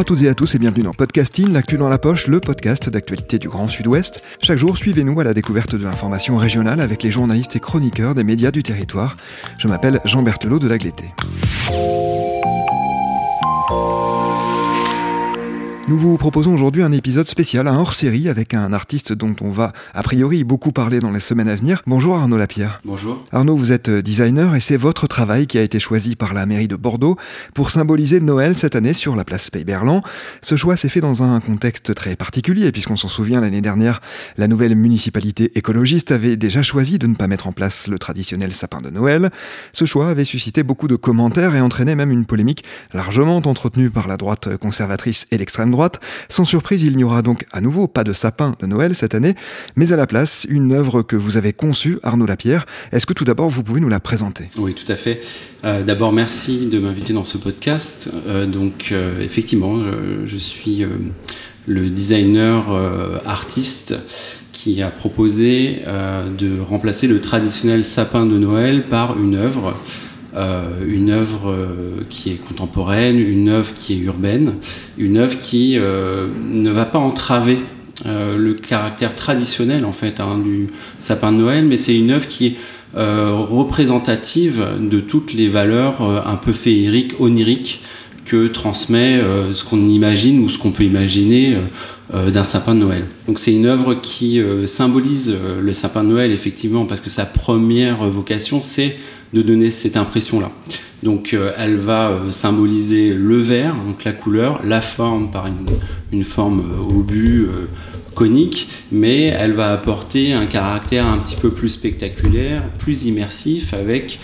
Bonjour à toutes et à tous et bienvenue dans Podcasting, l'actu dans la poche, le podcast d'actualité du Grand Sud-Ouest. Chaque jour, suivez-nous à la découverte de l'information régionale avec les journalistes et chroniqueurs des médias du territoire. Je m'appelle Jean Berthelot de Lagleté. Nous vous proposons aujourd'hui un épisode spécial, un hors-série avec un artiste dont on va a priori beaucoup parler dans les semaines à venir. Bonjour Arnaud Lapierre. Bonjour. Arnaud, vous êtes designer et c'est votre travail qui a été choisi par la mairie de Bordeaux pour symboliser Noël cette année sur la place Pays-Berlan. Ce choix s'est fait dans un contexte très particulier puisqu'on s'en souvient l'année dernière, la nouvelle municipalité écologiste avait déjà choisi de ne pas mettre en place le traditionnel sapin de Noël. Ce choix avait suscité beaucoup de commentaires et entraîné même une polémique largement entretenue par la droite conservatrice et l'extrême droite sans surprise, il n'y aura donc à nouveau pas de sapin de Noël cette année, mais à la place, une œuvre que vous avez conçue, Arnaud Lapierre. Est-ce que tout d'abord, vous pouvez nous la présenter? Oui, tout à fait. Euh, d'abord, merci de m'inviter dans ce podcast. Euh, donc, euh, effectivement, je suis le designer artiste qui a proposé de remplacer le traditionnel sapin de Noël par une œuvre une œuvre euh, qui est contemporaine, une œuvre qui est urbaine, une œuvre qui euh, ne va pas entraver le caractère traditionnel en fait hein, du sapin de Noël, mais c'est une œuvre qui est représentative de toutes les valeurs un peu féeriques, oniriques que transmet ce qu'on imagine ou ce qu'on peut imaginer d'un sapin de Noël. Donc c'est une œuvre qui symbolise le sapin de Noël effectivement parce que sa première vocation c'est de donner cette impression-là. Donc euh, elle va euh, symboliser le vert, donc la couleur, la forme par une, forme euh, obus, conique, mais elle va apporter un caractère un petit peu plus spectaculaire, plus immersif, avec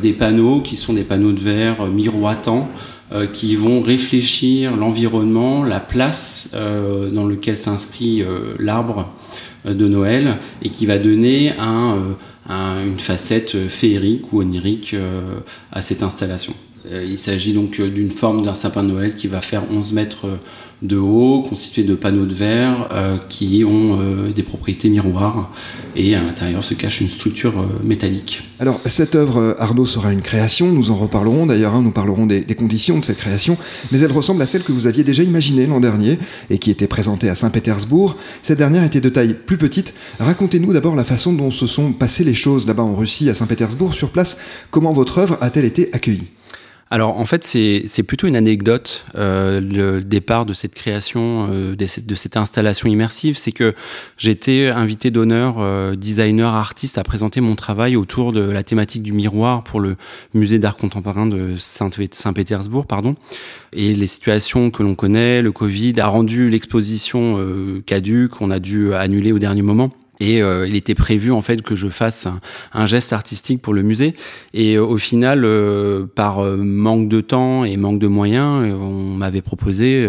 des panneaux qui sont des panneaux de verre miroitants, qui vont réfléchir l'environnement, la place dans lequel s'inscrit l'arbre de Noël, et qui va donner un une facette féerique ou onirique euh, à cette installation. Euh, il s'agit donc d'une forme d'un sapin de Noël qui va faire 11 mètres de haut, constitué de panneaux de verre euh, qui ont euh, des propriétés miroirs et à l'intérieur se cache une structure euh, métallique. Alors cette œuvre, Arnaud, sera une création, nous en reparlerons d'ailleurs, hein, nous parlerons des, des, conditions de cette création, mais elle ressemble à celle que vous aviez déjà imaginée l'an dernier et qui était présentée à Saint-Pétersbourg. Cette dernière était de taille plus petite. Racontez-nous d'abord la façon dont se sont passées les choses là-bas en Russie, à Saint-Pétersbourg, sur place. Comment votre œuvre a-t-elle été accueillie? Alors en fait c'est plutôt une anecdote euh, le départ de cette création euh, de, cette, installation immersive, c'est que j'étais invité d'honneur euh, designer artiste à présenter mon travail autour de la thématique du miroir pour le musée d'art contemporain de Saint-Pétersbourg pardon et les situations que l'on connaît, le Covid a rendu l'exposition euh, caduque, on a dû annuler au dernier moment. Et euh, il était prévu en fait que je fasse un, geste artistique pour le musée. Et euh, au final, euh, par manque de temps et manque de moyens, on m'avait proposé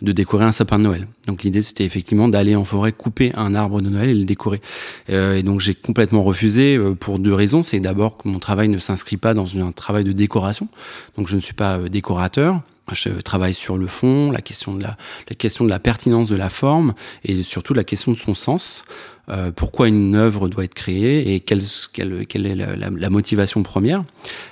de décorer un sapin de Noël. Donc l'idée c'était effectivement d'aller en forêt couper un arbre de Noël et le décorer. et donc j'ai complètement refusé pour deux raisons. C'est d'abord que mon travail ne s'inscrit pas dans un travail de décoration. Donc je ne suis pas décorateur. Je travaille sur le fond, la question de la, la question de la pertinence de la forme et surtout la question de son sens. Euh, pourquoi une œuvre doit être créée et quelle, quelle, quelle est la, la, motivation première?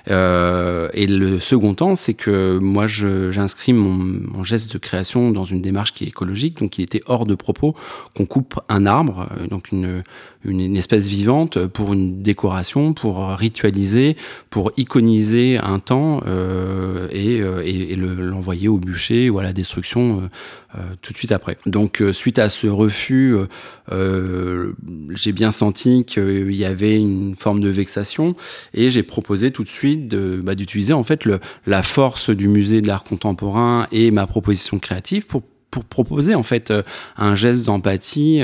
Euh, et le second temps, c'est que moi, j'inscris mon, mon, geste de création dans une démarche qui est écologique, donc il était hors de propos qu'on coupe un arbre, euh, donc une, une, espèce vivante pour une décoration, pour ritualiser, pour iconiser un temps euh, et, euh, et, et l'envoyer au bûcher ou à la destruction euh, tout de suite après. Donc suite à ce refus, j'ai bien senti qu'il y avait une forme de vexation et j'ai proposé tout de suite bah, d'utiliser en fait le, la force du musée de l'art contemporain et ma proposition créative pour pour proposer en fait un geste d'empathie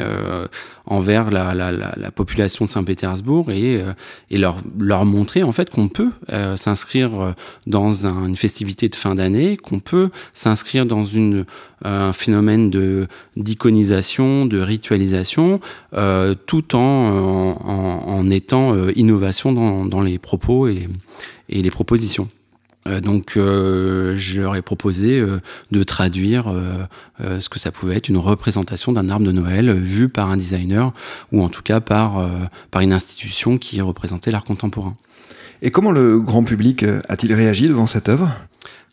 envers la, la, la, population de Saint-Pétersbourg et, et leur, montrer en fait qu'on peut s'inscrire dans une festivité de fin d'année, qu'on peut s'inscrire dans un phénomène de d'iconisation, de ritualisation, tout en, étant innovation dans, les propos et les propositions. Euh, donc, euh, je leur ai proposé euh, de traduire ce que ça pouvait être une représentation d'un arbre de Noël vu par un designer ou en tout cas par, par une institution qui représentait l'art contemporain. Et comment le grand public a-t-il réagi devant cette œuvre?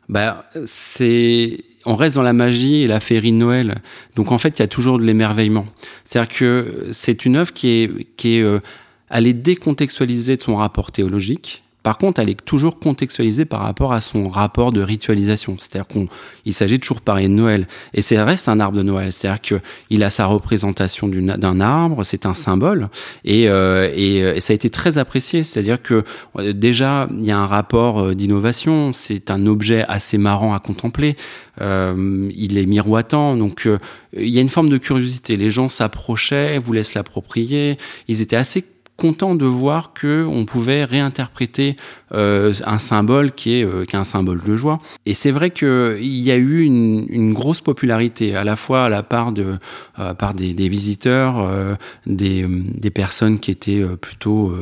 Bah, c'est on reste dans la magie et la féerie de Noël. Donc en fait, il y a toujours de l'émerveillement. C'est-à-dire que c'est une œuvre qui est qui est allée décontextualiser de son rapport théologique par contre, elle est toujours contextualisée par rapport à son rapport de ritualisation. C'est-à-dire qu'il s'agit toujours pareil de Noël. Et c'est reste un arbre de Noël. C'est-à-dire qu'il a sa représentation d'un arbre, c'est un symbole. Et, euh, et, ça a été très apprécié. C'est-à-dire que euh, déjà, il y a un rapport euh, d'innovation. C'est un objet assez marrant à contempler. Euh, il est miroitant. Donc, il y a une forme de curiosité. Les gens s'approchaient, voulaient se l'approprier. Ils étaient assez content de voir que on pouvait réinterpréter euh, un symbole qui est, euh, qui est un symbole de joie. Et c'est vrai qu'il y a eu une, grosse popularité à la fois à la part de à part des, visiteurs, euh, des, des, personnes qui étaient plutôt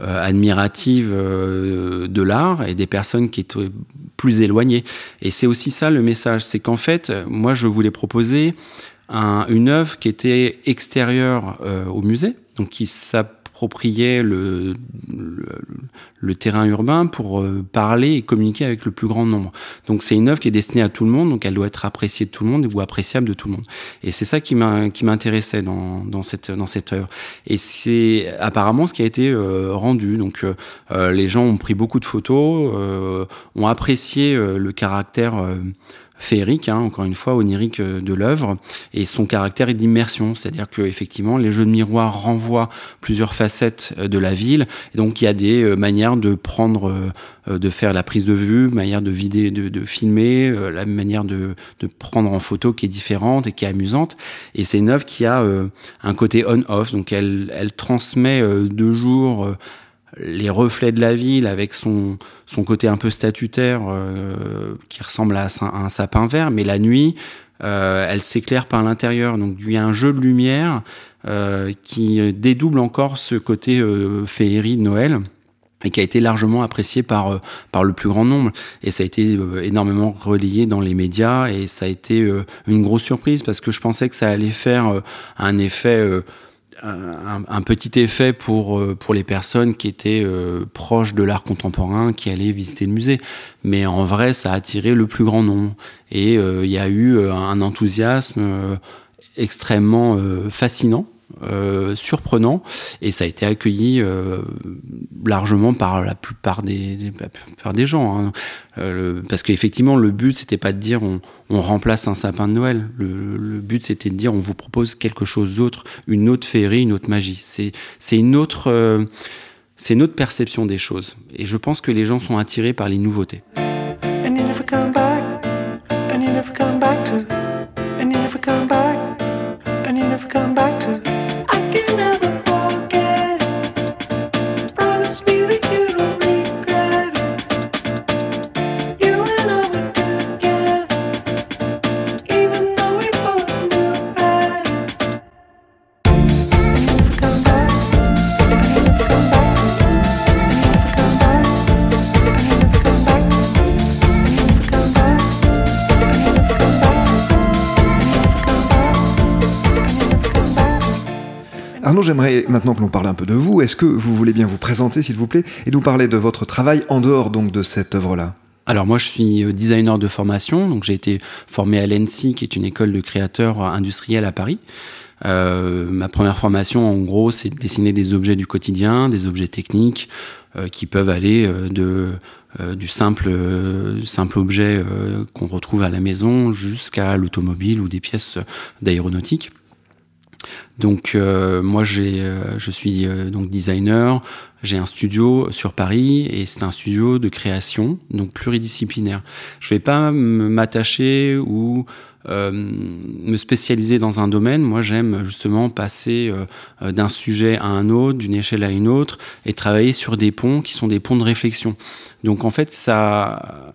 admiratives de l'art et des personnes qui étaient plus éloignées. Et c'est aussi ça le message, c'est qu'en fait, moi je voulais proposer un, une œuvre qui était extérieure au musée, donc qui s'appelle approprier le, le, terrain urbain pour euh, parler et communiquer avec le plus grand nombre. Donc c'est une œuvre qui est destinée à tout le monde, donc elle doit être appréciée de tout le monde ou appréciable de tout le monde. Et c'est ça qui m'intéressait dans, dans, cette, dans cette œuvre. Et c'est apparemment ce qui a été euh, rendu. Donc euh, les gens ont pris beaucoup de photos, ont apprécié le caractère féerique, hein, encore une fois, onirique euh, de l'œuvre, et son caractère est d'immersion, c'est-à-dire que effectivement, les jeux de miroir renvoient plusieurs facettes euh, de la ville, et donc il y a des euh, manières de prendre, de faire la prise de vue, manière de vider, de, filmer, la manière de, de, prendre en photo qui est différente et qui est amusante, et c'est une œuvre qui a un côté on-off, donc elle, elle transmet de jour les reflets de la ville avec son, son côté un peu statutaire euh, qui ressemble à, un sapin vert, mais la nuit, euh, elle s'éclaire par l'intérieur. Donc il y a un jeu de lumière euh, qui dédouble encore ce côté féerie de Noël et qui a été largement apprécié par par le plus grand nombre et ça a été énormément relayé dans les médias et ça a été une grosse surprise parce que je pensais que ça allait faire un effet un, petit effet pour, euh, pour les personnes qui étaient euh, proches de l'art contemporain, qui allaient visiter le musée. Mais en vrai, ça a attiré le plus grand nombre. Et euh, il y a eu un enthousiasme extrêmement fascinant euh, surprenant. Et ça a été accueilli euh, largement par la plupart des, des gens hein. euh, parce qu'effectivement le but c'était pas de dire on, remplace un sapin de Noël. Le, but c'était de dire on vous propose quelque chose d'autre une autre féerie une autre magie. C'est c'est une autre c'est une autre perception des choses. Et je pense que les gens sont attirés par les nouveautés maintenant que l'on parle un peu de vous. Est-ce que vous voulez bien vous présenter, s'il vous plaît, et nous parler de votre travail en dehors donc de cette œuvre-là? Alors moi je suis euh, designer de formation, donc j'ai été formé à l'ENSI qui est une école de créateurs industriels à Paris. Euh, ma première formation en gros c'est de dessiner des objets du quotidien, des objets techniques euh, qui peuvent aller euh, euh, du simple objet qu'on retrouve à la maison jusqu'à l'automobile ou des pièces d'aéronautique. Donc moi j'ai je suis donc designer, j'ai un studio sur Paris et c'est un studio de création donc pluridisciplinaire. Je vais pas m'attacher ou euh, me spécialiser dans un domaine. Moi, j'aime justement passer euh, euh, d'un sujet à un autre, d'une échelle à une autre, et travailler sur des ponts qui sont des ponts de réflexion. Donc, en fait, ça,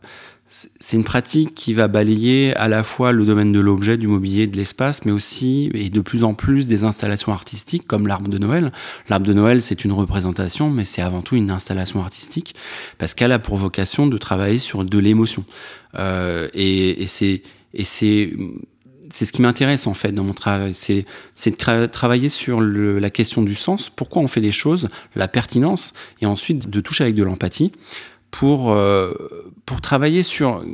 c'est une pratique qui va balayer à la fois le domaine de l'objet, du mobilier, de l'espace, mais aussi et de plus en plus des installations artistiques comme l'arbre de Noël. L'arbre de Noël, c'est une représentation, mais c'est avant tout une installation artistique parce qu'elle a pour vocation de travailler sur de l'émotion. Euh, et, et c'est et c'est c'est ce qui m'intéresse en fait dans mon travail, c'est de travailler sur le, la question du sens, pourquoi on fait les choses, la pertinence, et ensuite de toucher avec de l'empathie pour euh, pour travailler sur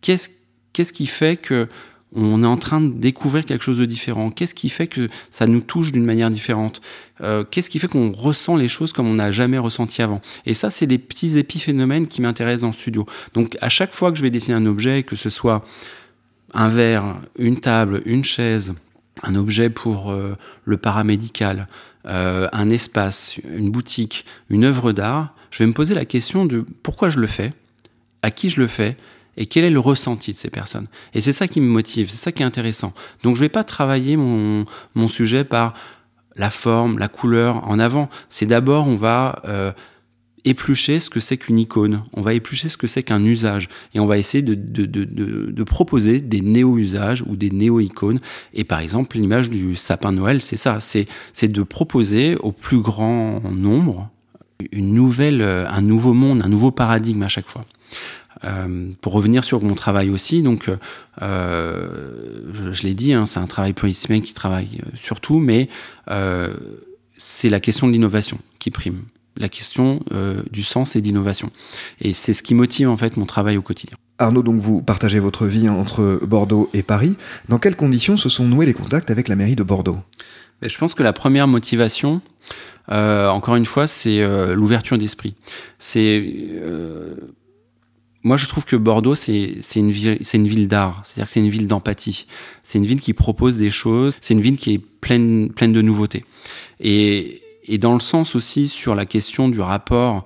qu'est-ce qui fait que on est en train de découvrir quelque chose de différent? Qu'est-ce qui fait que ça nous touche d'une manière différente? Euh, Qu'est-ce qui fait qu'on ressent les choses comme on n'a jamais ressenti avant? Et ça, c'est les petits épiphénomènes qui m'intéressent dans le studio. Donc, à chaque fois que je vais dessiner un objet, que ce soit un verre, une table, une chaise, un objet pour euh, le paramédical, un espace, une boutique, une œuvre d'art, je vais me poser la question de pourquoi je le fais, à qui je le fais, et quel est le ressenti de ces personnes. Et c'est ça qui me motive, c'est ça qui est intéressant. Donc je ne vais pas travailler mon, sujet par la forme, la couleur en avant. C'est d'abord, on va euh, éplucher ce que c'est qu'une icône, on va éplucher ce que c'est qu'un usage, et on va essayer de, de proposer des néo-usages ou des néo-icônes. Et par exemple, l'image du sapin Noël, c'est ça, c'est de proposer au plus grand nombre une nouvelle, un nouveau monde, un nouveau paradigme à chaque fois. Euh, pour revenir sur mon travail aussi, donc euh, je, je l'ai dit, hein, c'est un travail pluridisciplinaire qui travaille euh, surtout, mais euh, c'est la question de l'innovation qui prime la question euh, du sens et d'innovation. Et c'est ce qui motive en fait mon travail au quotidien. Arnaud, donc vous partagez votre vie entre Bordeaux et Paris. Dans quelles conditions se sont noués les contacts avec la mairie de Bordeaux? Ben, Je pense que la première motivation, euh, encore une fois, c'est euh, l'ouverture d'esprit. C'est euh, moi, je trouve que Bordeaux, c'est une, ville, une ville d'art. C'est-à-dire que c'est une ville d'empathie. C'est une ville qui propose des choses. C'est une ville qui est pleine, pleine de nouveautés. Et, et dans le sens aussi sur la question du rapport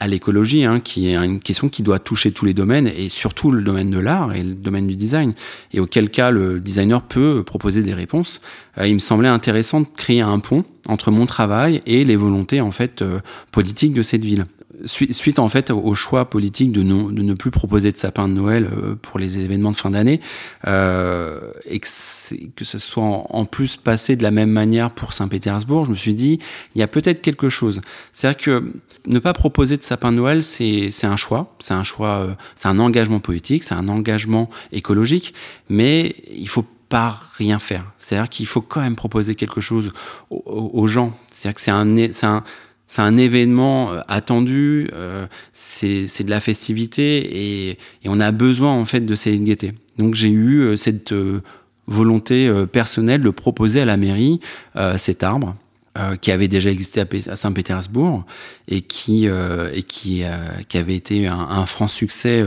à l'écologie, hein, qui est une question qui doit toucher tous les domaines, et surtout le domaine de l'art et le domaine du design, et auquel cas le designer peut proposer des réponses. Euh, il me semblait intéressant de créer un pont entre mon travail et les volontés en fait euh, politiques de cette ville suite en fait au choix politique de, de ne plus proposer de sapin de Noël euh, pour les événements de fin d'année euh, et que, que ce soit en, plus passé de la même manière pour Saint-Pétersbourg, je me suis dit il y a peut-être quelque chose. C'est-à-dire que ne pas proposer de sapin de Noël, c'est un choix, c'est un choix, euh, c'est un engagement politique, c'est un engagement écologique, mais il faut pas rien faire. C'est-à-dire qu'il faut quand même proposer quelque chose aux, aux gens. C'est-à-dire que c'est un, c'est un événement euh, attendu, euh, c'est de la festivité et, et, on a besoin en fait de gaieté. Donc j'ai eu euh, cette volonté personnelle de proposer à la mairie cet arbre qui avait déjà existé à, Saint-Pétersbourg et qui et qui, qui avait été un, un franc succès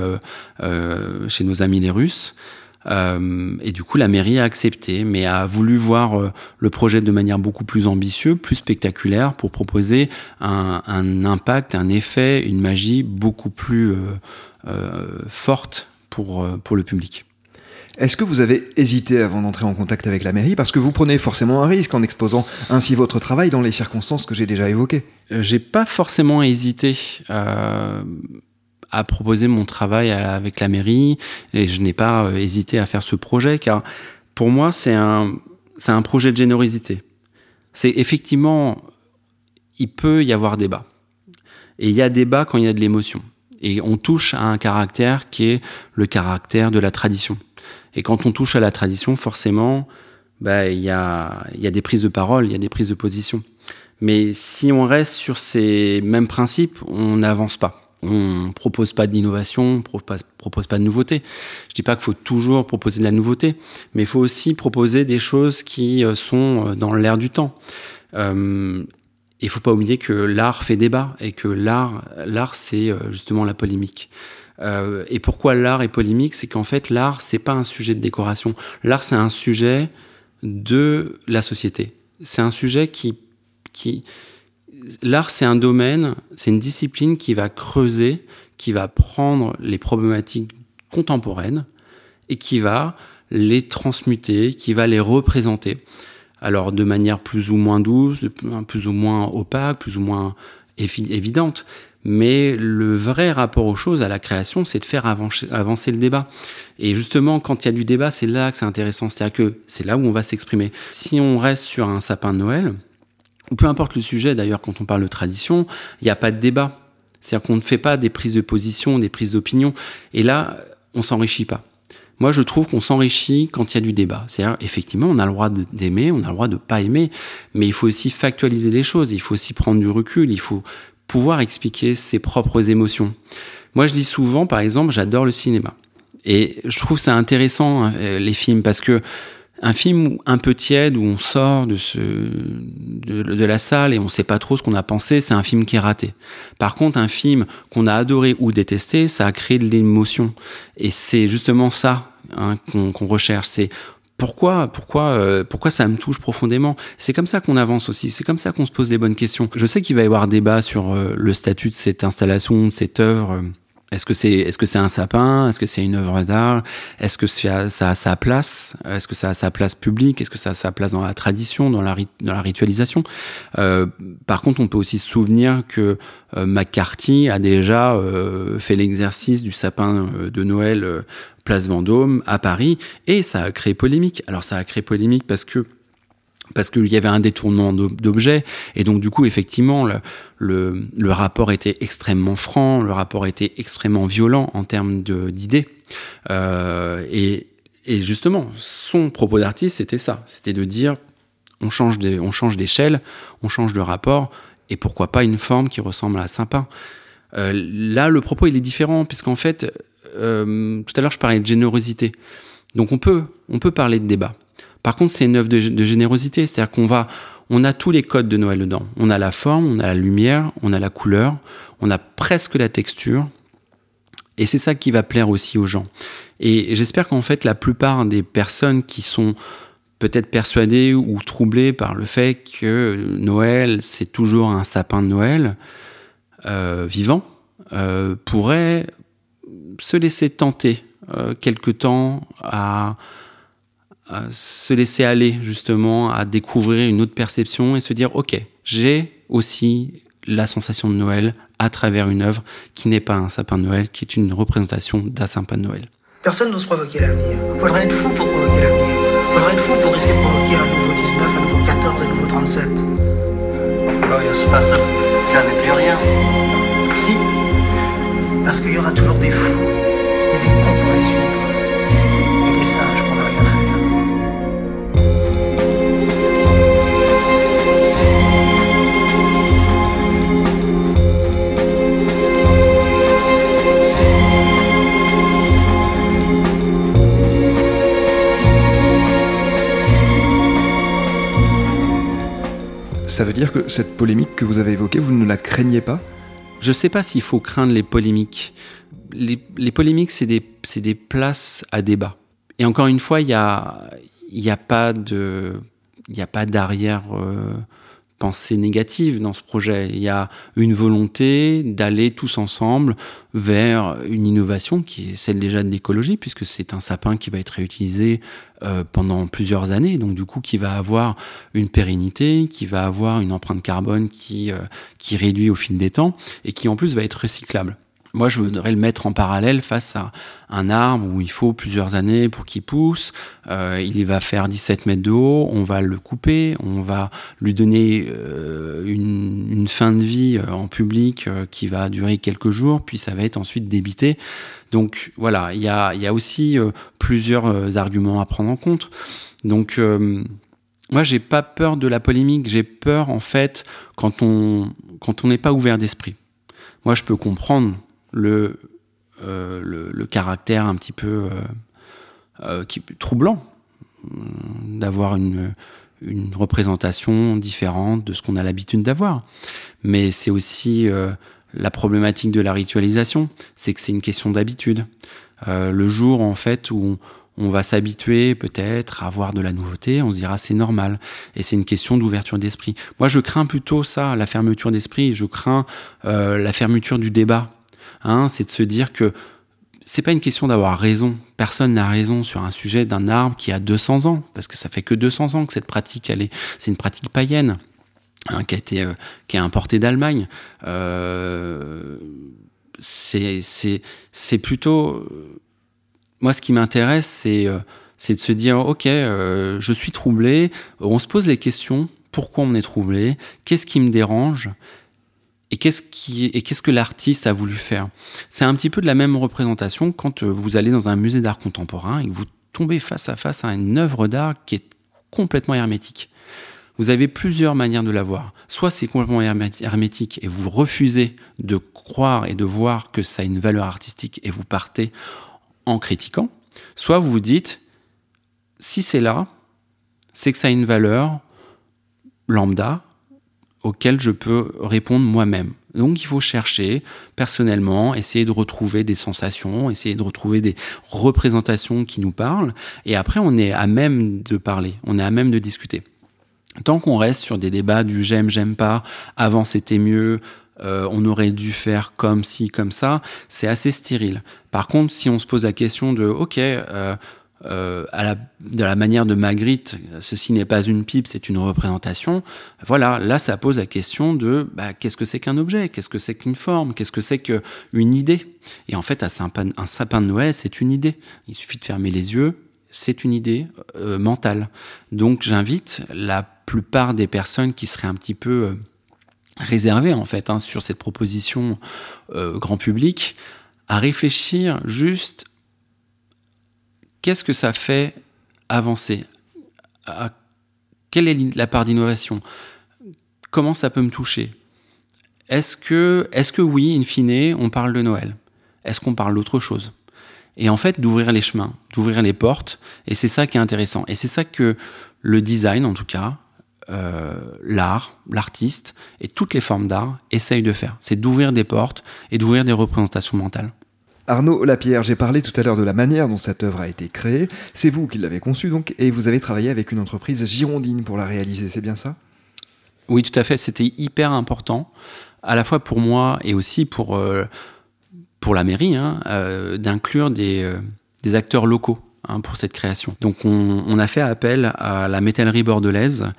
chez nos amis les Russes. Euh, et du coup, la mairie a accepté, mais a voulu voir euh, le projet de manière beaucoup plus ambitieuse, plus spectaculaire, pour proposer un, un impact, un effet, une magie beaucoup plus euh, euh forte pour, pour le public. Est-ce que vous avez hésité avant d'entrer en contact avec la mairie? Parce que vous prenez forcément un risque en exposant ainsi votre travail dans les circonstances que j'ai déjà évoquées. J'ai pas forcément hésité. À proposer mon travail avec la mairie et je n'ai pas euh, hésité à faire ce projet car pour moi c'est un c'est un projet de générosité. C'est effectivement il peut y avoir débat. Et il y a débat quand il y a de l'émotion. Et on touche à un caractère qui est le caractère de la tradition. Et quand on touche à la tradition, forcément, bah, il y, a, il y a des prises de parole, il y a des prises de position. Mais si on reste sur ces mêmes principes, on n'avance pas on propose pas d'innovation, on propose, propose pas de nouveauté. Je dis pas qu'il faut toujours proposer de la nouveauté, mais il faut aussi proposer des choses qui euh, sont euh, dans l'air du temps. Euh, il faut pas oublier que l'art fait débat et que l'art, l'art c'est euh, justement la polémique. Et pourquoi l'art est polémique, c'est qu'en fait l'art c'est pas un sujet de décoration. L'art c'est un sujet de la société c'est un sujet qui, qui l'art, c'est un domaine, c'est une discipline qui va creuser, qui va prendre les problématiques contemporaines et qui va les transmuter, qui va les représenter. Alors de manière plus ou moins douce, plus ou moins opaque, plus ou moins évidente. Mais le vrai rapport aux choses, à la création, c'est de faire avancer, le débat. Et justement, quand il y a du débat, c'est là que c'est intéressant. C'est-à-dire que c'est là où on va s'exprimer. Si on reste sur un sapin de Noël, ou peu importe le sujet d'ailleurs, quand on parle de tradition, il n'y a pas de débat. C'est-à-dire qu'on ne fait pas des prises de position, des prises d'opinion. Et là, on s'enrichit pas. Moi, je trouve qu'on s'enrichit quand il y a du débat. C'est-à-dire, effectivement, on a le droit d'aimer, on a le droit de pas aimer, mais il faut aussi factualiser les choses, il faut aussi prendre du recul, il faut pouvoir expliquer ses propres émotions. Moi, je dis souvent, par exemple, j'adore le cinéma. Et je trouve ça intéressant, hein, les films, parce que un film un peu tiède où on sort de, ce, de, la salle et on sait pas trop ce qu'on a pensé, c'est un film qui est raté. Par contre, un film qu'on a adoré ou détesté, ça a créé de l'émotion. Et c'est justement ça hein, qu'on recherche. C'est pourquoi, pourquoi, euh, pourquoi ça me touche profondément C'est comme ça qu'on avance aussi. C'est comme ça qu'on se pose les bonnes questions. Je sais qu'il va y avoir débat sur euh, le statut de cette installation, de cette œuvre. Est-ce que c'est est-ce que c'est un sapin? Est-ce que c'est une œuvre d'art? Est-ce que ça a sa place? Est-ce que ça a sa place publique? Est-ce que ça a sa place dans la tradition, dans la dans la ritualisation? Euh, Par contre, on peut aussi se souvenir que euh, McCarthy a déjà euh, fait l'exercice du sapin euh, de Noël euh, place Vendôme à Paris et ça a créé polémique. Alors ça a créé polémique parce que parce qu'il y avait un détournement d'objets et donc du coup effectivement le, le, rapport était extrêmement franc, le rapport était extrêmement violent en termes d'idées euh, et, et, justement son propos d'artiste c'était ça, c'était de dire on change des, on d'échelle, on change de rapport et pourquoi pas une forme qui ressemble à sapin. Euh, là le propos il est différent puisqu'en fait euh, tout à l'heure je parlais de générosité donc on peut on peut parler de débat par contre, c'est une œuvre de, générosité, c'est-à-dire qu'on va, on a tous les codes de Noël dedans. On a la forme, on a la lumière, on a la couleur, on a presque la texture. Et c'est ça qui va plaire aussi aux gens. Et j'espère qu'en fait, la plupart des personnes qui sont peut-être persuadées ou troublées par le fait que Noël, c'est toujours un sapin de Noël euh, vivant, euh, pourraient se laisser tenter euh, quelque temps à se laisser aller justement à découvrir une autre perception et se dire ok j'ai aussi la sensation de Noël à travers une œuvre qui n'est pas un sapin de Noël qui est une représentation d'un sapin de Noël. Personne n'ose provoquer l'avenir. Il faudrait être fou pour provoquer l'avenir. Il faudrait être fou pour risquer de provoquer un nouveau 19 un nouveau 14 un nouveau 37 oh, il se passe jamais plus rien. Si. Parce qu'il y aura toujours des fous et des cons Ça veut dire que cette polémique que vous avez évoquée, vous ne la craignez pas? Je ne sais pas s'il faut craindre les polémiques. Les, polémiques, c'est des, places à débat. Et encore une fois, il n'y a pas d'arrière. Euh, pensée négative dans ce projet. Il y a une volonté d'aller tous ensemble vers une innovation qui est celle déjà de l'écologie, puisque c'est un sapin qui va être réutilisé euh, pendant plusieurs années, donc du coup qui va avoir une pérennité, qui va avoir une empreinte carbone qui, euh, qui réduit au fil des temps et qui en plus va être recyclable. Moi, je voudrais le mettre en parallèle face à un arbre où il faut plusieurs années pour qu'il pousse. Euh, il va faire 17 mètres de haut. On va le couper. On va lui donner euh, une, fin de vie euh, en public qui va durer quelques jours. Puis ça va être ensuite débité. Donc voilà, il y a, y a aussi plusieurs arguments à prendre en compte. Donc moi, j'ai pas peur de la polémique. J'ai peur en fait quand on quand on n'est pas ouvert d'esprit. Moi, je peux comprendre le, euh, le, le, caractère un petit peu euh, euh qui, troublant euh, d'avoir une, une représentation différente de ce qu'on a l'habitude d'avoir. Mais c'est aussi la problématique de la ritualisation, c'est que c'est une question d'habitude. le jour en fait où on va s'habituer peut-être à voir de la nouveauté, on se dira c'est normal. Et c'est une question d'ouverture d'esprit. Moi, je crains plutôt ça, la fermeture d'esprit. Je crains la fermeture du débat. Hein, c'est de se dire que c'est pas une question d'avoir raison. Personne n'a raison sur un sujet d'un arbre qui a 200 ans, parce que ça fait que 200 ans que cette pratique, est, c'est une pratique païenne. Hein, qui a été euh, qui a importé d'Allemagne euh, c'est c'est plutôt moi, ce qui m'intéresse, c'est euh, c'est de se dire, ok, je suis troublé. On se pose les questions. Pourquoi on est troublé? Qu'est-ce qui me dérange? Et qu'est-ce que l'artiste a voulu faire? C'est un petit peu de la même représentation quand euh, vous allez dans un musée d'art contemporain et que vous tombez face à face à une œuvre d'art qui est complètement hermétique. Vous avez plusieurs manières de la voir. Soit c'est complètement hermétique et vous refusez de croire et de voir que ça a une valeur artistique et vous partez en critiquant, soit vous vous dites, si c'est là, c'est que ça a une valeur lambda auquel je peux répondre moi-même. Donc il faut chercher personnellement, essayer de retrouver des sensations, essayer de retrouver des représentations qui nous parlent, et après on est à même de parler, on est à même de discuter. Tant qu'on reste sur des débats du j'aime, j'aime pas, avant c'était mieux, euh, on aurait dû faire comme ci, comme ça, c'est assez stérile. Par contre, si on se pose la question de, ok, euh, euh, à la, de la manière de Magritte, ceci n'est pas une pipe, c'est une représentation. Voilà, là, ça pose la question de bah, qu'est-ce que c'est qu'un objet, qu'est-ce que c'est qu'une forme, qu'est-ce que c'est qu'une idée? Et en fait, un sapin, un sapin de Noël, c'est une idée. Il suffit de fermer les yeux, c'est une idée mentale. Donc, j'invite la plupart des personnes qui seraient un petit peu réservé en fait hein, sur cette proposition euh, grand public à réfléchir juste qu'est-ce que ça fait avancer? Quelle est la part d'innovation? Comment ça peut me toucher? Est-ce que est-ce que oui in fine on parle de Noël? Est-ce qu'on parle d'autre chose? Et en fait d'ouvrir les chemins d'ouvrir les portes et c'est ça qui est intéressant. Et c'est ça que le design en tout cas euh, l'art, l'artiste et toutes les formes d'art essayent de faire. C'est d'ouvrir des portes et d'ouvrir des représentations mentales. Arnaud Lapierre, j'ai parlé tout à l'heure de la manière dont cette œuvre a été créée. C'est vous qui l'avez conçue donc, et vous avez travaillé avec une entreprise girondine pour la réaliser, c'est bien ça? Oui, tout à fait. C'était hyper important, à la fois pour moi et aussi pour, euh, pour la mairie, hein, euh, d'inclure des, des acteurs locaux hein, pour cette création. Donc on, a fait appel à la métallerie bordelaise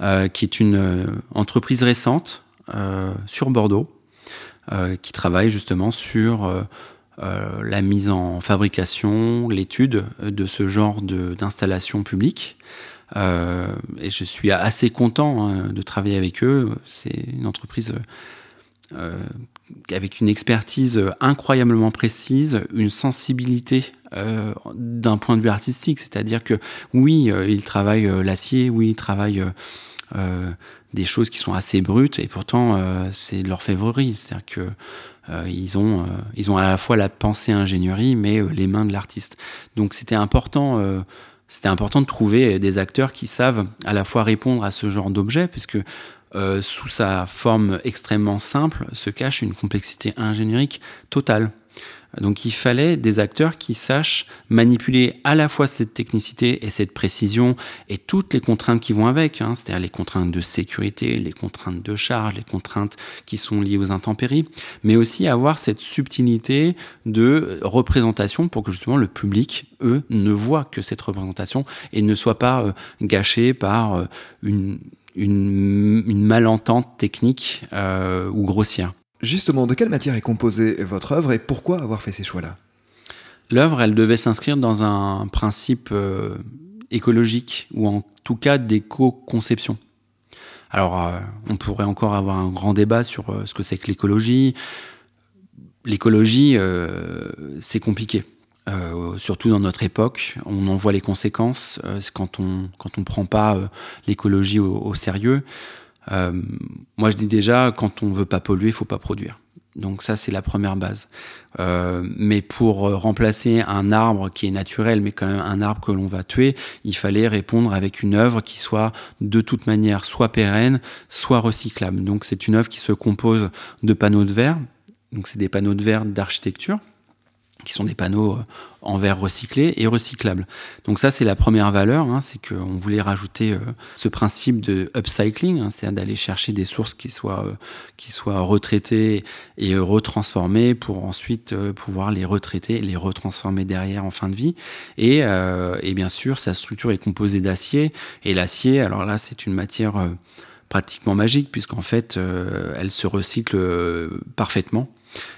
euh, qui est une euh, entreprise récente euh, sur Bordeaux, qui travaille justement sur la mise en fabrication, l'étude de ce genre d'installation publique. Euh, et je suis assez content hein, de travailler avec eux. C'est une entreprise euh, avec une expertise incroyablement précise, une sensibilité euh, d'un point de vue artistique. C'est-à-dire que oui, ils travaillent l'acier, oui, ils travaillent euh, des choses qui sont assez brutes et pourtant euh, c'est leur favori. C'est-à-dire que euh, ils ont ils ont à la fois la pensée ingénierie mais les mains de l'artiste. Donc c'était important c'était important de trouver des acteurs qui savent à la fois répondre à ce genre d'objet puisque sous sa forme extrêmement simple se cache une complexité ingénierique totale. Donc il fallait des acteurs qui sachent manipuler à la fois cette technicité et cette précision et toutes les contraintes qui vont avec, hein, c'est-à-dire les contraintes de sécurité, les contraintes de charge, les contraintes qui sont liées aux intempéries, mais aussi avoir cette subtilité de représentation pour que justement le public, eux, ne voit que cette représentation et ne soit pas euh, gâché par euh, une, une, une, malentente technique euh, ou grossière. Justement, de quelle matière est composée votre œuvre et pourquoi avoir fait ces choix-là? L'œuvre, elle devait s'inscrire dans un principe euh, écologique ou en tout cas d'éco-conception. Alors, euh, on pourrait encore avoir un grand débat sur euh, ce que c'est que l'écologie. L'écologie, c'est compliqué. surtout dans notre époque, on en voit les conséquences quand on quand on prend pas l'écologie au, au, sérieux. Euh, moi, je dis déjà, quand on veut pas polluer, il faut pas produire. Donc ça, c'est la première base. Euh, mais pour remplacer un arbre qui est naturel, mais quand même un arbre que l'on va tuer, il fallait répondre avec une œuvre qui soit de toute manière soit pérenne, soit recyclable. Donc c'est une œuvre qui se compose de panneaux de verre. Donc c'est des panneaux de verre d'architecture qui sont des panneaux euh, en verre recyclé et recyclables. Donc ça, c'est la première valeur, hein, c'est qu'on voulait rajouter euh, ce principe de upcycling, hein, c'est d'aller chercher des sources qui soient, euh, qui soient retraitées et retransformées pour ensuite pouvoir les retraiter et les retransformer derrière en fin de vie. Et, et bien sûr, sa structure est composée d'acier. Et l'acier, alors là, c'est une matière pratiquement magique puisqu'en fait, elle se recycle parfaitement.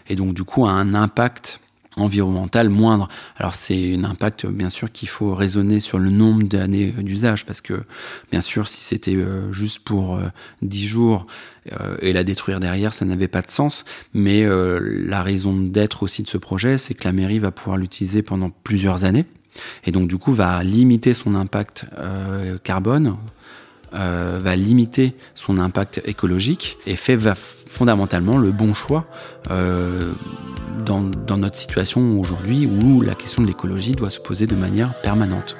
Et donc, du coup, a un impact environnemental moindre. Alors c'est un impact bien sûr qu'il faut raisonner sur le nombre d'années d'usage parce que bien sûr si c'était euh, juste pour 10 euh, jours euh, et la détruire derrière ça n'avait pas de sens mais la raison d'être aussi de ce projet c'est que la mairie va pouvoir l'utiliser pendant plusieurs années et donc du coup va limiter son impact carbone euh, va limiter son impact écologique et fait fondamentalement le bon choix euh, dans notre situation aujourd'hui où la question de l'écologie doit se poser de manière permanente.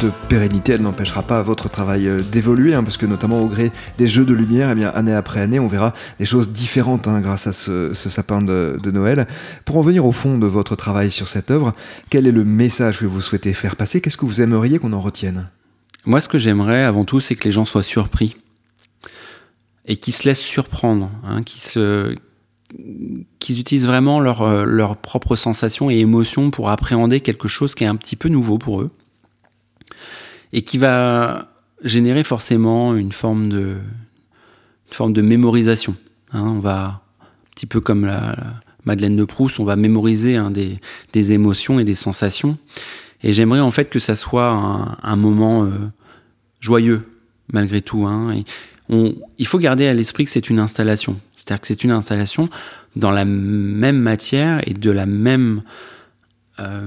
Cette pérennité, elle n'empêchera pas votre travail euh, d'évoluer, hein, parce que notamment au gré des jeux de lumière, eh bien, année après année, on verra des choses différentes hein, grâce à ce, sapin de, Noël. Pour en venir au fond de votre travail sur cette œuvre, quel est le message que vous souhaitez faire passer? Qu'est-ce que vous aimeriez qu'on en retienne? Moi, ce que j'aimerais avant tout, c'est que les gens soient surpris et qu'ils se laissent surprendre, hein, qu'ils se qu'ils utilisent vraiment leurs euh, propres sensations et émotions pour appréhender quelque chose qui est un petit peu nouveau pour eux et qui va générer forcément une forme de, forme de mémorisation. Hein. on va, un petit peu comme la, Madeleine de Proust, on va mémoriser hein, des, des, émotions et des sensations. Et j'aimerais en fait que ça soit un, moment euh, joyeux, malgré tout. Hein. Il faut garder à l'esprit que c'est une installation. C'est-à-dire que c'est une installation dans la même matière et de la même, euh,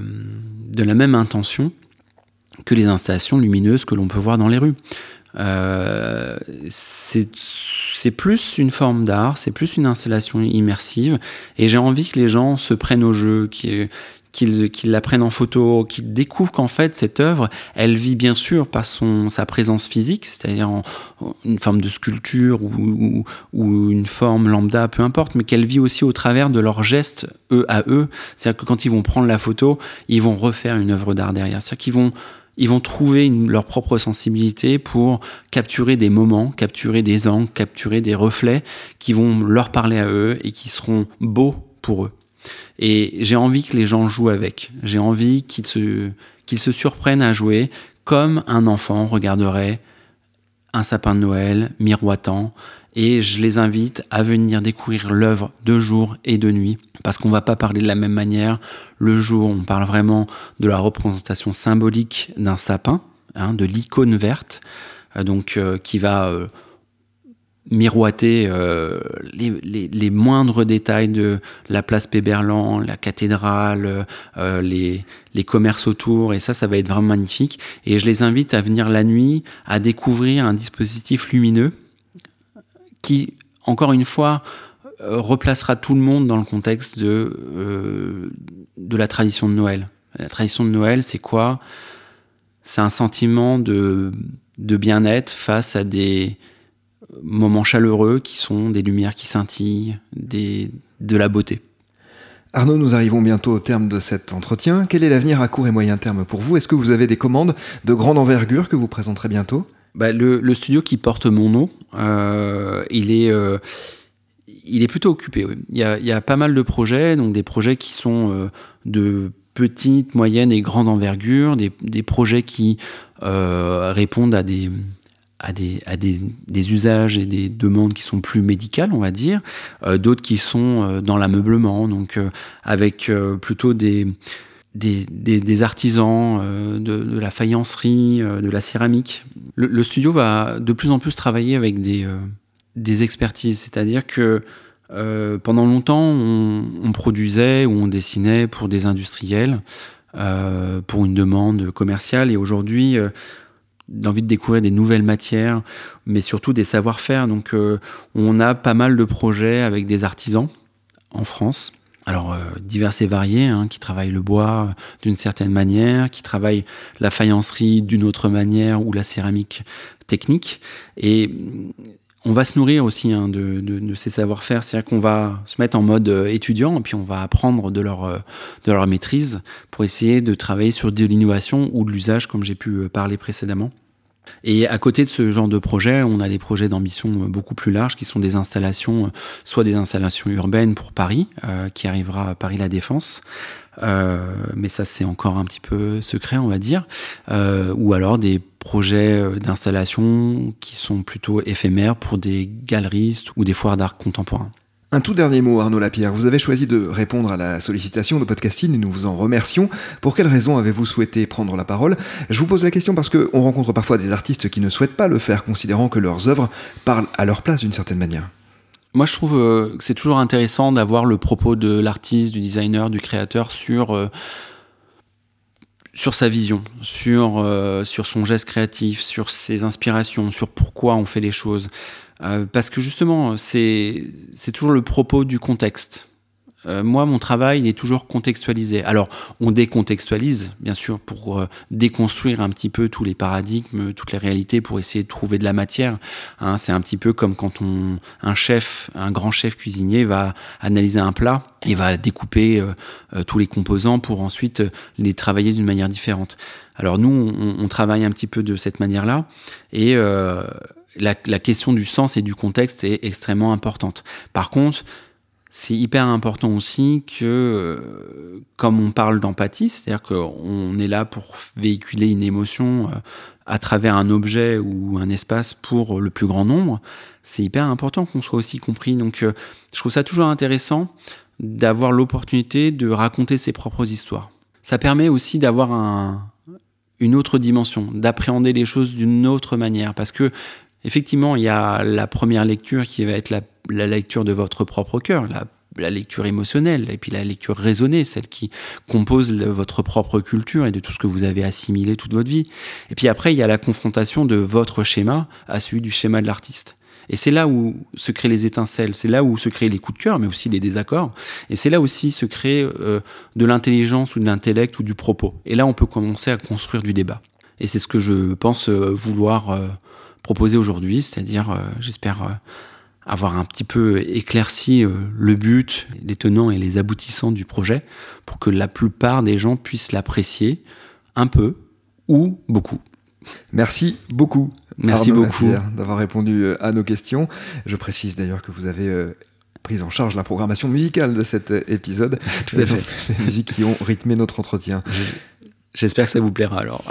de la même intention que les installations lumineuses que l'on peut voir dans les rues. Euh, c'est plus une forme d'art, c'est plus une installation immersive, et j'ai envie que les gens se prennent au jeu, qu'ils la prennent en photo, qu'ils découvrent qu'en fait cette œuvre, elle vit bien sûr par son sa présence physique, c'est-à-dire une forme de sculpture ou, ou, une forme lambda, peu importe, mais qu'elle vit aussi au travers de leurs gestes eux à eux. C'est-à-dire que quand ils vont prendre la photo, ils vont refaire une œuvre d'art derrière. C'est-à-dire qu'ils vont ils vont trouver leur propre sensibilité pour capturer des moments, capturer des angles, capturer des reflets qui vont leur parler à eux et qui seront beaux pour eux. Et j'ai envie que les gens jouent avec. J'ai envie qu'ils se, qu'ils se surprennent à jouer comme un enfant regarderait un sapin de Noël miroitant et je les invite à venir découvrir l'œuvre de jour et de nuit parce qu'on va pas parler de la même manière. Le jour, on parle vraiment de la représentation symbolique d'un sapin, hein, de l'icône verte, euh, donc euh, qui va euh, miroiter les, moindres détails de la place Péberlan, la cathédrale, les, les commerces autour, et ça, ça va être vraiment magnifique. Et je les invite à venir la nuit, à découvrir un dispositif lumineux qui, encore une fois, euh, replacera tout le monde dans le contexte de, euh, de la tradition de Noël. La tradition de Noël, c'est quoi? C'est un sentiment de, de bien-être face à des moments chaleureux qui sont des lumières qui scintillent, des, de la beauté. Arnaud, nous arrivons bientôt au terme de cet entretien. Quel est l'avenir à court et moyen terme pour vous? Est-ce que vous avez des commandes de grande envergure que vous présenterez bientôt? Bah, le, studio qui porte mon nom, euh, il est euh, il est plutôt occupé. Il, y a, pas mal de projets, donc des projets qui sont euh, de petite, moyenne et grande envergure, des, projets qui répondent à des à des, à des, usages et des demandes qui sont plus médicales, on va dire, d'autres qui sont dans l'ameublement, donc avec plutôt des, des, des, artisans, de, la faïencerie, de la céramique, le, studio va de plus en plus travailler avec des, des expertises, c'est-à-dire que pendant longtemps, on, produisait ou on dessinait pour des industriels, pour une demande commerciale, et aujourd'hui, d'envie de découvrir des nouvelles matières, mais surtout des savoir-faire. Donc euh, on a pas mal de projets avec des artisans en France. Alors euh, divers et variés, hein, qui travaillent le bois d'une certaine manière, qui travaillent la faïencerie d'une autre manière ou la céramique technique. Et on va se nourrir aussi hein, de, de, ces savoir-faire, c'est-à-dire qu'on va se mettre en mode euh, étudiant et puis on va apprendre de leur, de leur maîtrise pour essayer de travailler sur de l'innovation ou de l'usage, comme j'ai pu parler précédemment. Et à côté de ce genre de projet, on a des projets d'ambition beaucoup plus larges qui sont des installations, soit des installations urbaines pour Paris, euh, qui arrivera à Paris La Défense, euh, mais ça c'est encore un petit peu secret, on va dire, euh, ou alors des projets d'installation qui sont plutôt éphémères pour des galeristes ou des foires d'art contemporain. Un tout dernier mot, Arnaud Lapierre. Vous avez choisi de répondre à la sollicitation de podcasting et nous vous en remercions. Pour quelles raisons avez-vous souhaité prendre la parole? Je vous pose la question parce qu'on rencontre parfois des artistes qui ne souhaitent pas le faire, considérant que leurs œuvres parlent à leur place d'une certaine manière. Moi, je trouve euh, que c'est toujours intéressant d'avoir le propos de l'artiste, du designer, du créateur sur euh, sur sa vision, sur euh, sur son geste créatif, sur ses inspirations, sur pourquoi on fait les choses. Euh, parce que justement, c'est toujours le propos du contexte. Euh, moi, mon travail, il est toujours contextualisé. Alors, on décontextualise, bien sûr, pour euh, déconstruire un petit peu tous les paradigmes, toutes les réalités, pour essayer de trouver de la matière. Hein, c'est un petit peu comme quand un chef, un grand chef cuisinier va analyser un plat et va découper tous les composants pour ensuite les travailler d'une manière différente. Alors nous, on, on, travaille un petit peu de cette manière-là et la, question du sens et du contexte est extrêmement importante. Par contre, c'est hyper important aussi que, euh, comme on parle d'empathie, c'est-à-dire qu'on est là pour véhiculer une émotion euh, à travers un objet ou un espace pour le plus grand nombre, c'est hyper important qu'on soit aussi compris. Donc, euh, je trouve ça toujours intéressant d'avoir l'opportunité de raconter ses propres histoires. Ça permet aussi d'avoir une autre dimension, d'appréhender les choses d'une autre manière, parce que Effectivement, il y a la première lecture qui va être la, lecture de votre propre cœur, la, lecture émotionnelle, et puis la lecture raisonnée, celle qui compose votre propre culture et de tout ce que vous avez assimilé toute votre vie. Et puis après, il y a la confrontation de votre schéma à celui du schéma de l'artiste. Et c'est là où se créent les étincelles, c'est là où se créent les coups de cœur, mais aussi les désaccords. Et c'est là aussi se crée euh, de l'intelligence ou de l'intellect ou du propos. Et là, on peut commencer à construire du débat. Et c'est ce que je pense euh, vouloir euh, proposé aujourd'hui, c'est-à-dire, euh, j'espère euh, avoir un petit peu éclairci euh, le but, les tenants et les aboutissants du projet, pour que la plupart des gens puissent l'apprécier un peu ou beaucoup. Merci beaucoup. Merci beaucoup d'avoir répondu à nos questions. Je précise d'ailleurs que vous avez pris en charge la programmation musicale de cet épisode. Tout à fait. Les musiques qui ont rythmé notre entretien. J'espère que ça vous plaira alors.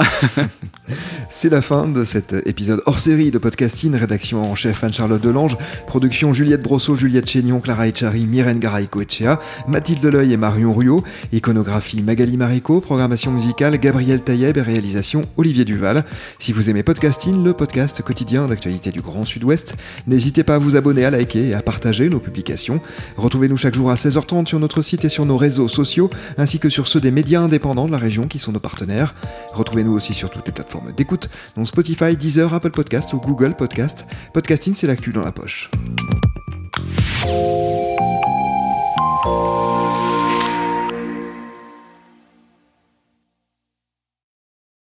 C'est la fin de cet épisode hors série de podcasting. Rédaction en chef Anne-Charlotte Delange. Production Juliette Brosseau, Juliette Chénion, Clara Echari, Myrène Garaïco-Echea, Mathilde Leuil et Marion Ruot. Iconographie Magali Marico. Programmation musicale Gabriel Taïeb et réalisation Olivier Duval. Si vous aimez podcasting, le podcast quotidien d'actualité du Grand Sud-Ouest, n'hésitez pas à vous abonner, à liker et à partager nos publications. Retrouvez-nous chaque jour à 16h30 sur notre site et sur nos réseaux sociaux, ainsi que sur ceux des médias indépendants de la région qui sont nos Retrouvez-nous aussi sur toutes les plateformes d'écoute, dont Spotify, Deezer, Apple Podcast ou Google Podcast. Podcasting, c'est l'actu dans la poche.